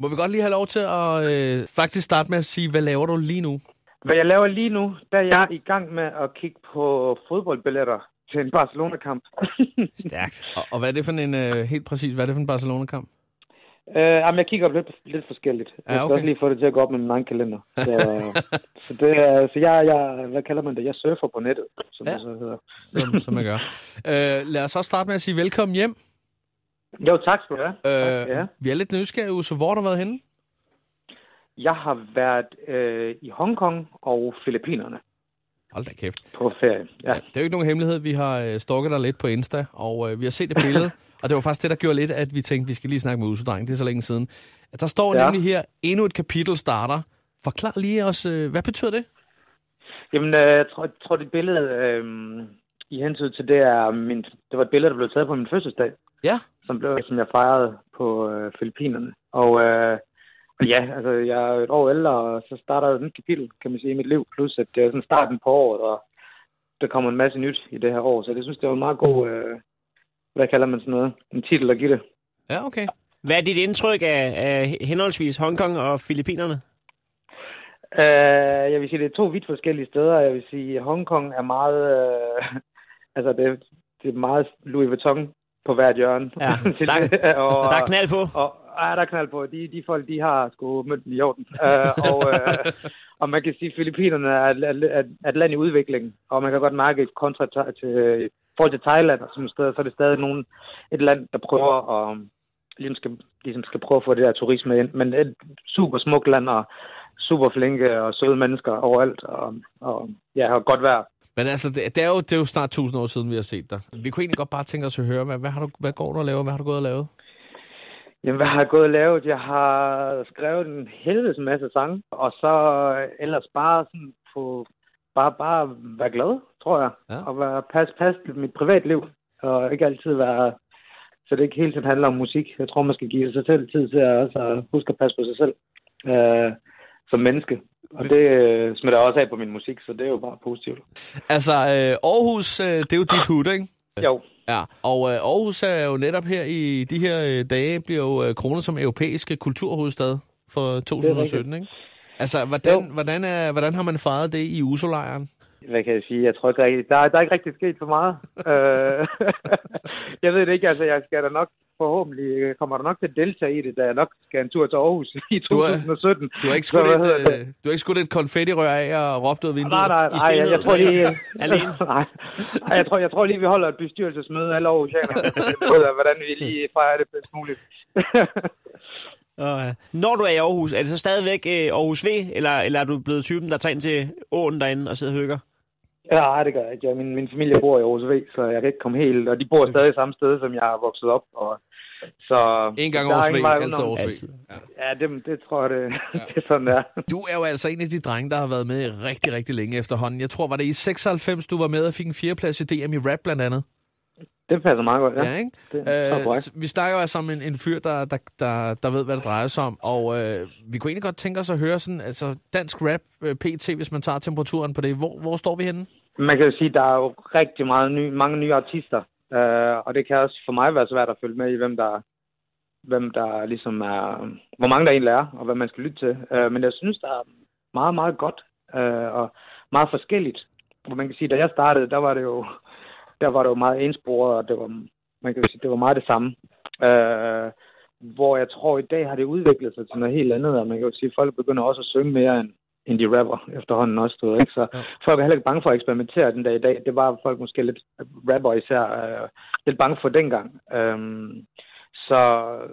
Må vi godt lige have lov til at øh, faktisk starte med at sige, hvad laver du lige nu? Hvad jeg laver lige nu, der er jeg i gang med at kigge på fodboldbilletter til en Barcelona-kamp. Stærkt. Og, og hvad er det for en, øh, helt præcis, hvad er det for en Barcelona-kamp? Uh, jamen, jeg kigger lidt, lidt forskelligt. Jeg Ja, skal okay. også lige få det til at gå op med min egen kalender. Så, så, det er, så jeg, jeg, hvad kalder man det? Jeg surfer på nettet, som Ja. det så hedder. Som, som jeg gør. Øh, lad os så starte med at sige velkommen hjem. Jo, tak skal du have. Øh, ja. Vi er lidt nysgerrige, så hvor har du været henne? Jeg har været øh, i Hongkong og Filippinerne Hold da kæft. på ferie. Ja. Ja, det er jo ikke nogen hemmelighed. Vi har øh, stalket dig lidt på Insta, og øh, vi har set et billede. og det var faktisk det, der gjorde lidt, at vi tænkte, vi skal lige snakke med Usudreng. Det er så længe siden. Der står. Ja. nemlig her, endnu et kapitel starter. Forklar lige os, øh, hvad betyder det? Jamen, øh, jeg tror, jeg tror det billede, øh, i hensyn til det, er min, det var et billede, der blev taget på min fødselsdag, Ja. Som, blev, som jeg fejrede på øh, Filippinerne. Og øh, ja, altså, jeg er et år ældre, og så starter et nyt kapitel, kan man sige, i mit liv. Plus, at det er sådan starten på året, og der kommer en masse nyt i det her år. Så det synes jeg var en meget god, øh, hvad kalder man sådan noget, en titel at give det. Ja, okay. Hvad er dit indtryk af, af henholdsvis Hongkong og Filippinerne? Uh, jeg vil sige, det er to vidt forskellige steder. Jeg vil sige, Hongkong er meget... Uh, altså, det, det er meget Louis Vuitton på hvert hjørne. Ja, der- og, Der er knald på. Og, ja, der er knald på. De, de folk, de har sgu mønten i orden. Uh, og, uh, og man kan sige, at Filippinerne er, et- er et land i udvikling. Og man kan godt mærke et kontra til, i forhold til Thailand og nogle steder, så er det stadig nogen, et land, der prøver at ligesom skal, ligesom skal prøve at få det der turisme ind. Men et super smukt land og super flinke og søde mennesker overalt. Og, og ja, og godt vejr. Men altså, det, det, er jo, det er jo snart 1000 år siden, vi har set dig. Vi kunne egentlig godt bare tænke os at høre, hvad, hvad, har du, hvad går du og laver? Hvad har du gået og lavet? Jamen, hvad har jeg gået og lavet? Jeg har skrevet en helvedes masse sange, og så ellers bare sådan på, bare, bare være glad, tror jeg. Ja. Og være, passe, passe mit privatliv, og ikke altid være, så det ikke hele tiden handler om musik. Jeg tror, man skal give sig selv tid til at også huske at passe på sig selv øh, som menneske. Og det øh, smitter også af på min musik, så det er jo bare positivt. Altså, øh, Aarhus, øh, det er jo dit hud, ikke? Jo, Ja, og øh, Aarhus er jo netop her i de her øh, dage, bliver jo øh, kronet som europæiske kulturhovedstad for 2017, ikke? Altså, hvordan, Jo. hvordan, er, hvordan har man fejret det i Usolejren? hvad kan jeg sige? Jeg tror ikke rigtig, der, er- der er ikke rigtig sket for meget. Øh, jeg ved det ikke, altså jeg skal da nok forhåbentlig, jeg kommer der nok til at deltage i det, da jeg nok skal en tur til Aarhus i Du er- 2017. Du har ikke skudt, et, øh, du har ikke skudt et konfettirør af og råbt ud af vinduet? Nej, nej, I nej, jeg, jeg, tror lige... Alene? nej, nej, jeg tror, jeg tror lige, vi holder et bestyrelsesmøde alle Aarhusianerne, hvordan vi lige fejrer det bedst muligt. Øh, når du er i Aarhus, er det så stadigvæk øh, Aarhus V, eller, eller er du blevet typen, der tager ind til åen derinde og sidder og hygger? Ja, nej, det gør jeg ikke. Ja, min, min familie bor i Aarhus V, så jeg kan ikke komme helt... Og de bor stadig samme sted, som jeg er vokset op. Og, så En gang Aarhus V, altid. Aarhus V. Ja, det, det tror jeg, det, det er sådan, der. Du er jo altså en af de drenge, der har været med rigtig, rigtig længe efterhånden. Jeg tror, var det i 96, du var med og fik en fjerdeplads i DM i rap blandt andet? Det passer meget godt, ja. Ja, ikke? Det Øh, vi snakker jo altså om en, en fyr, der, der, der, der ved, hvad det drejer sig om, og øh, vi kunne egentlig godt tænke os at høre sådan, altså dansk rap, øh, PT, hvis man tager temperaturen på det. Hvor, hvor står vi henne? Man kan jo sige, at der er jo rigtig meget ny, mange nye artister, øh, og det kan også for mig være svært at følge med i, hvem der, hvem der ligesom er, hvor mange der egentlig er, og hvad man skal lytte til. Øh, men jeg synes, der er meget, meget godt, øh, og meget forskelligt. Hvor man kan sige, da jeg startede, der var det jo, der var det jo meget ensporet, og det var, man kan sige, det var meget det samme. Øh, hvor jeg tror, i dag har det udviklet sig til noget helt andet, og man kan jo sige, at folk begynder også at synge mere, end, end de rapper efterhånden også, du ved, ikke? Så Ja. folk er heller ikke bange for at eksperimentere den dag i dag. Det var folk måske lidt, rapper især, øh, lidt bange for dengang. Øhm, så,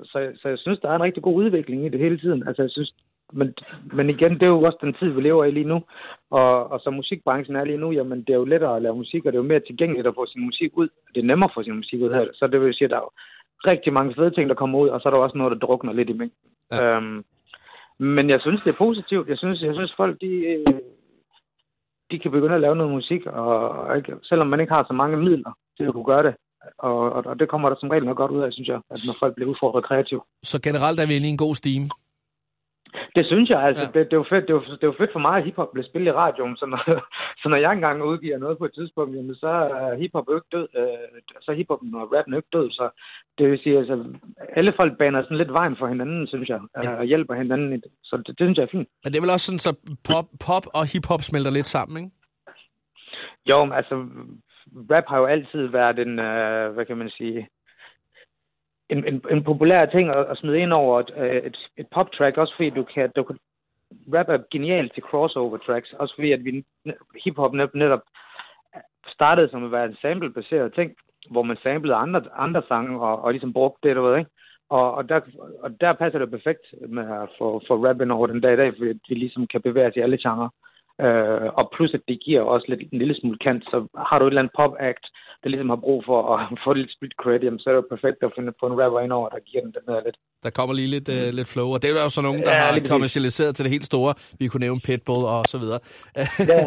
så, så jeg synes, der er en rigtig god udvikling i det hele tiden. Altså, jeg synes, men, men igen, det er jo også den tid, vi lever i lige nu. Og, og som musikbranchen er lige nu, jamen det er jo lettere at lave musik, og det er jo mere tilgængeligt at få sin musik ud. Det er nemmere at få sin musik ud her. Så det vil sige, at der er jo rigtig mange fede ting, der kommer ud, og så er der også noget, der drukner lidt i mængden. Ja. Øhm, men jeg synes, det er positivt. Jeg synes, jeg synes folk, de, øh, de kan begynde at lave noget musik, og, og ikke, selvom man ikke har så mange midler til at kunne gøre det. Og, og, og det kommer der som regel noget godt ud af, synes jeg, at når folk bliver udfordret kreativt. Så generelt er vi inde i en god stime? Det synes jeg, altså. Ja. Det, det, er jo fedt, det, er jo, det er jo fedt for mig, at hiphop bliver spillet i radioen. Så når, så når jeg engang udgiver noget på et tidspunkt, jamen, så er hiphop jo ikke død. Øh, så er hiphop og rappen ikke død. Så det vil sige, altså, alle folk baner sådan lidt vejen for hinanden, synes jeg. Ja. Og hjælper hinanden. Så det, det, synes jeg er fint. Men det er vel også sådan, så pop, pop og hiphop smelter lidt sammen, ikke? Jo, altså, rap har jo altid været en, øh, hvad kan man sige, en, en, en populær ting at, at smide ind over et, øh, et, et pop-track, også fordi du kan, du kan rap er genialt til crossover tracks, også fordi at vi hiphop netop startede som at være en sample-baseret ting, hvor man samlede andre, andre sange og, og ligesom brugte det, du ved, ikke? Og, og, der, og der passer det perfekt med at få, få rappen over den dag i dag, fordi vi ligesom kan bevæge os i alle genrer. Øh, og plus at det giver også lidt, en lille smule kant, så har du et eller andet pop-act, der ligesom har brug for at få lidt split credit, jamen, så er det jo perfekt at finde på en rapper ind over, der giver den den der lidt. Der kommer lige lidt, uh, lidt flow, og det er jo så nogen, der ja, har kommercialiseret til det helt store. Vi kunne nævne Pitbull og så videre. ja,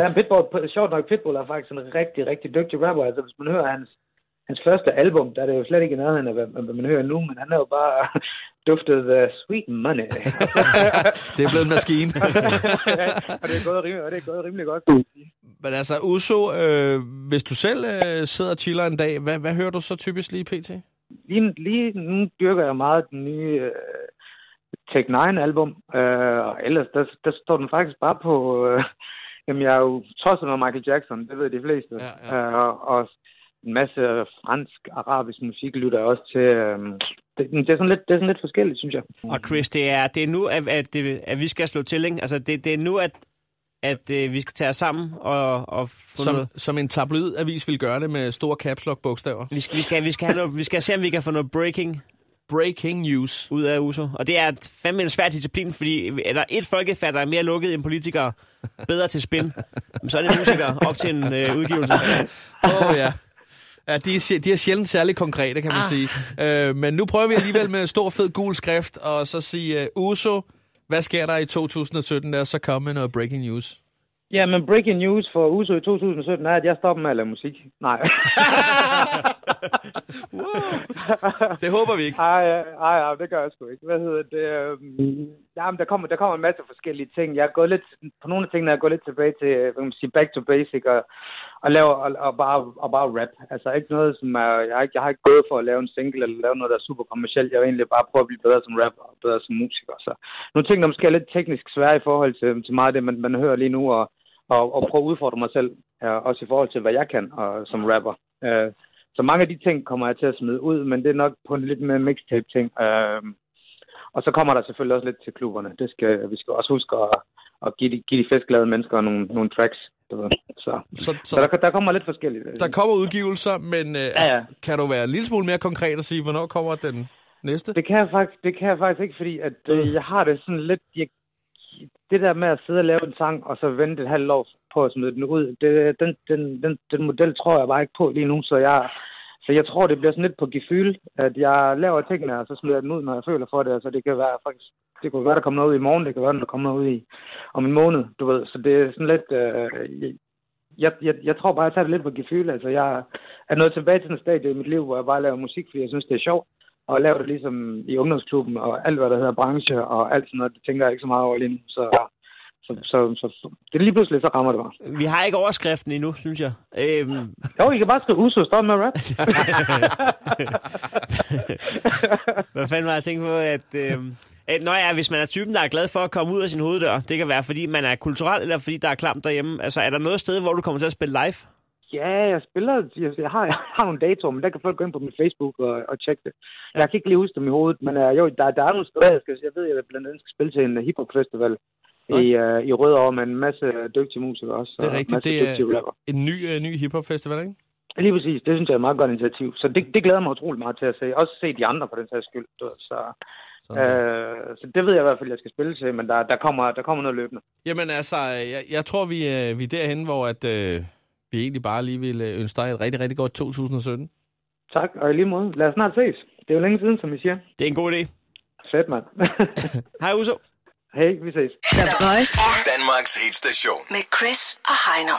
ja Pitbull, sjovt nok, Pitbull er faktisk en rigtig, rigtig dygtig rapper. Altså, hvis man hører hans, hans første album, der er det jo slet ikke noget af, hvad, hvad man hører nu, men han er jo bare duftet uh, sweet money. det er blevet en maskine. ja, og det er gået rimelig, og det er gået rimelig godt. Men altså, Uso, øh, hvis du selv øh, sidder og chiller en dag, hvad, hvad hører du så typisk lige pt? Lige, lige nu dyrker jeg meget den nye øh, Tech 9-album, øh, og ellers der, der står den faktisk bare på... Øh, jamen, jeg er jo trods noget Michael Jackson, det ved de fleste. Ja, ja. Øh, og, og en masse fransk, arabisk musik lytter jeg også til. Øh, det, det, er sådan lidt, det er sådan lidt forskelligt, synes jeg. Og Chris, det er, det er nu, at, at, det, at vi skal slå til, ikke? Altså, det, det er nu, at, at øh, vi skal tage os sammen og, og få som, noget... Som en tabloidavis vil gøre det med store caps lock bogstaver. Vi skal, vi, skal, vi, skal have noget, vi skal se, om vi kan få noget breaking breaking news ud af USO. Og det er fandme en svær disciplin, fordi er der et folkefærd, der er mere lukket end politikere, bedre til spin, så er det musikere op til en øh, udgivelse. Åh oh, ja. Ja, de er, de er sjældent særlig konkrete, kan man ah. sige. Uh, men nu prøver vi alligevel med stor fed gul skrift, og så sige, uh, Uso, hvad sker der i 2017? Der er så kommet noget breaking news. Ja, men breaking news for Uso i 2017 er, at jeg stopper med at lave musik. Nej. det håber vi ikke. Ej, ej, ej, det gør jeg sgu ikke. Hvad hedder det? Um, jamen, der kommer, der kommer en masse forskellige ting. Jeg er gået lidt, på nogle af tingene er jeg gået lidt tilbage til, hvad man sige, back to basic, og, og, lave, og, og, bare, og bare rap. Altså ikke noget, som er, jeg har, ikke, jeg har ikke gået for at lave en single, eller lave noget, der er super kommercielt. Jeg vil egentlig bare prøve at blive bedre som rapper, og bedre som musiker. Så nogle ting, der måske er lidt teknisk svære i forhold til, til meget af det, man, man hører lige nu, og og, og prøve at udfordre mig selv, ja, også i forhold til, hvad jeg kan og, som rapper. Uh, så mange af de ting kommer jeg til at smide ud, men det er nok på en lidt mere mixtape-ting. Uh, øh, og så kommer der selvfølgelig også lidt til klubberne. Det skal, vi skal også huske at, at give, de, give de festglade mennesker nogle, nogle tracks. Så, så, så, så der, der kommer lidt forskelligt. Der kommer udgivelser, men uh, ja, ja. Altså, kan du være en lille smule mere konkret og sige, hvornår kommer den næste? Det kan jeg faktisk, det kan jeg faktisk ikke, fordi at, øh, jeg har det sådan lidt... Jeg, det der med at sidde og lave en sang, og så vente et halvt år på at smide den ud, det, den, den, den, den model tror jeg bare ikke på lige nu, så jeg, så jeg tror, det bliver sådan lidt på gefyl, at jeg laver tingene, og så smider jeg den ud, når jeg føler for det. Altså, det kan være faktisk, det kunne være, der kommer noget ud i morgen, det kan være, der kommer noget ud i om en måned, du ved. Så det er sådan lidt, øh, jeg, jeg, jeg tror bare, jeg tager det lidt på gefyl. Altså, jeg er nået tilbage til en stadie i mit liv, hvor jeg bare laver musik, fordi jeg synes, det er sjovt. Og laver det ligesom i ungdomsklubben, og alt, hvad der hedder branche, og alt sådan noget, det tænker jeg ikke så meget over lige nu. Så så, så, så, så det er lige pludselig, så rammer det bare. Vi har ikke overskriften endnu, synes jeg. Øhm... Jo, I kan bare skrive Uso, stop med rap. Hvad fanden var jeg tænkt på, at... Øhm... Nå ja, hvis man er typen, der er glad for at komme ud af sin hoveddør, det kan være, fordi man er kulturel, eller fordi der er klamt derhjemme. Altså, er der noget sted, hvor du kommer til at spille live? Ja, jeg spiller, jeg har, jeg har nogle datoer, men der kan folk gå ind på min Facebook og, og tjekke det. Jeg kan ikke lige huske dem i hovedet, men uh, jo, der, der er nogle steder, jeg, skal, jeg ved, jeg blandt andet skal spille til en hiphop festival i, uh, i Rødovre med en masse dygtige musikere også. Det er rigtigt, det er en ny, uh, ny hiphop-festival, ikke? Lige præcis, det synes jeg er et meget godt initiativ. Så det, det glæder mig utrolig meget til at se. Også se de andre på den sags skyld. Så, øh, så det ved jeg i hvert fald, jeg skal spille til, men der, der, kommer, der kommer noget løbende. Jamen altså, jeg, jeg tror, vi, øh, vi er derhen, hvor at, øh, vi egentlig bare lige vil ønske dig et rigtig, rigtig godt 2017. Tak, og i lige måde. Lad os snart ses. Det er jo længe siden, som I siger. Det er en god idé. Fedt, mand. Hej, Uso. Hej, vi ses. The Voice er Danmarks hitstation med Chris og Heino.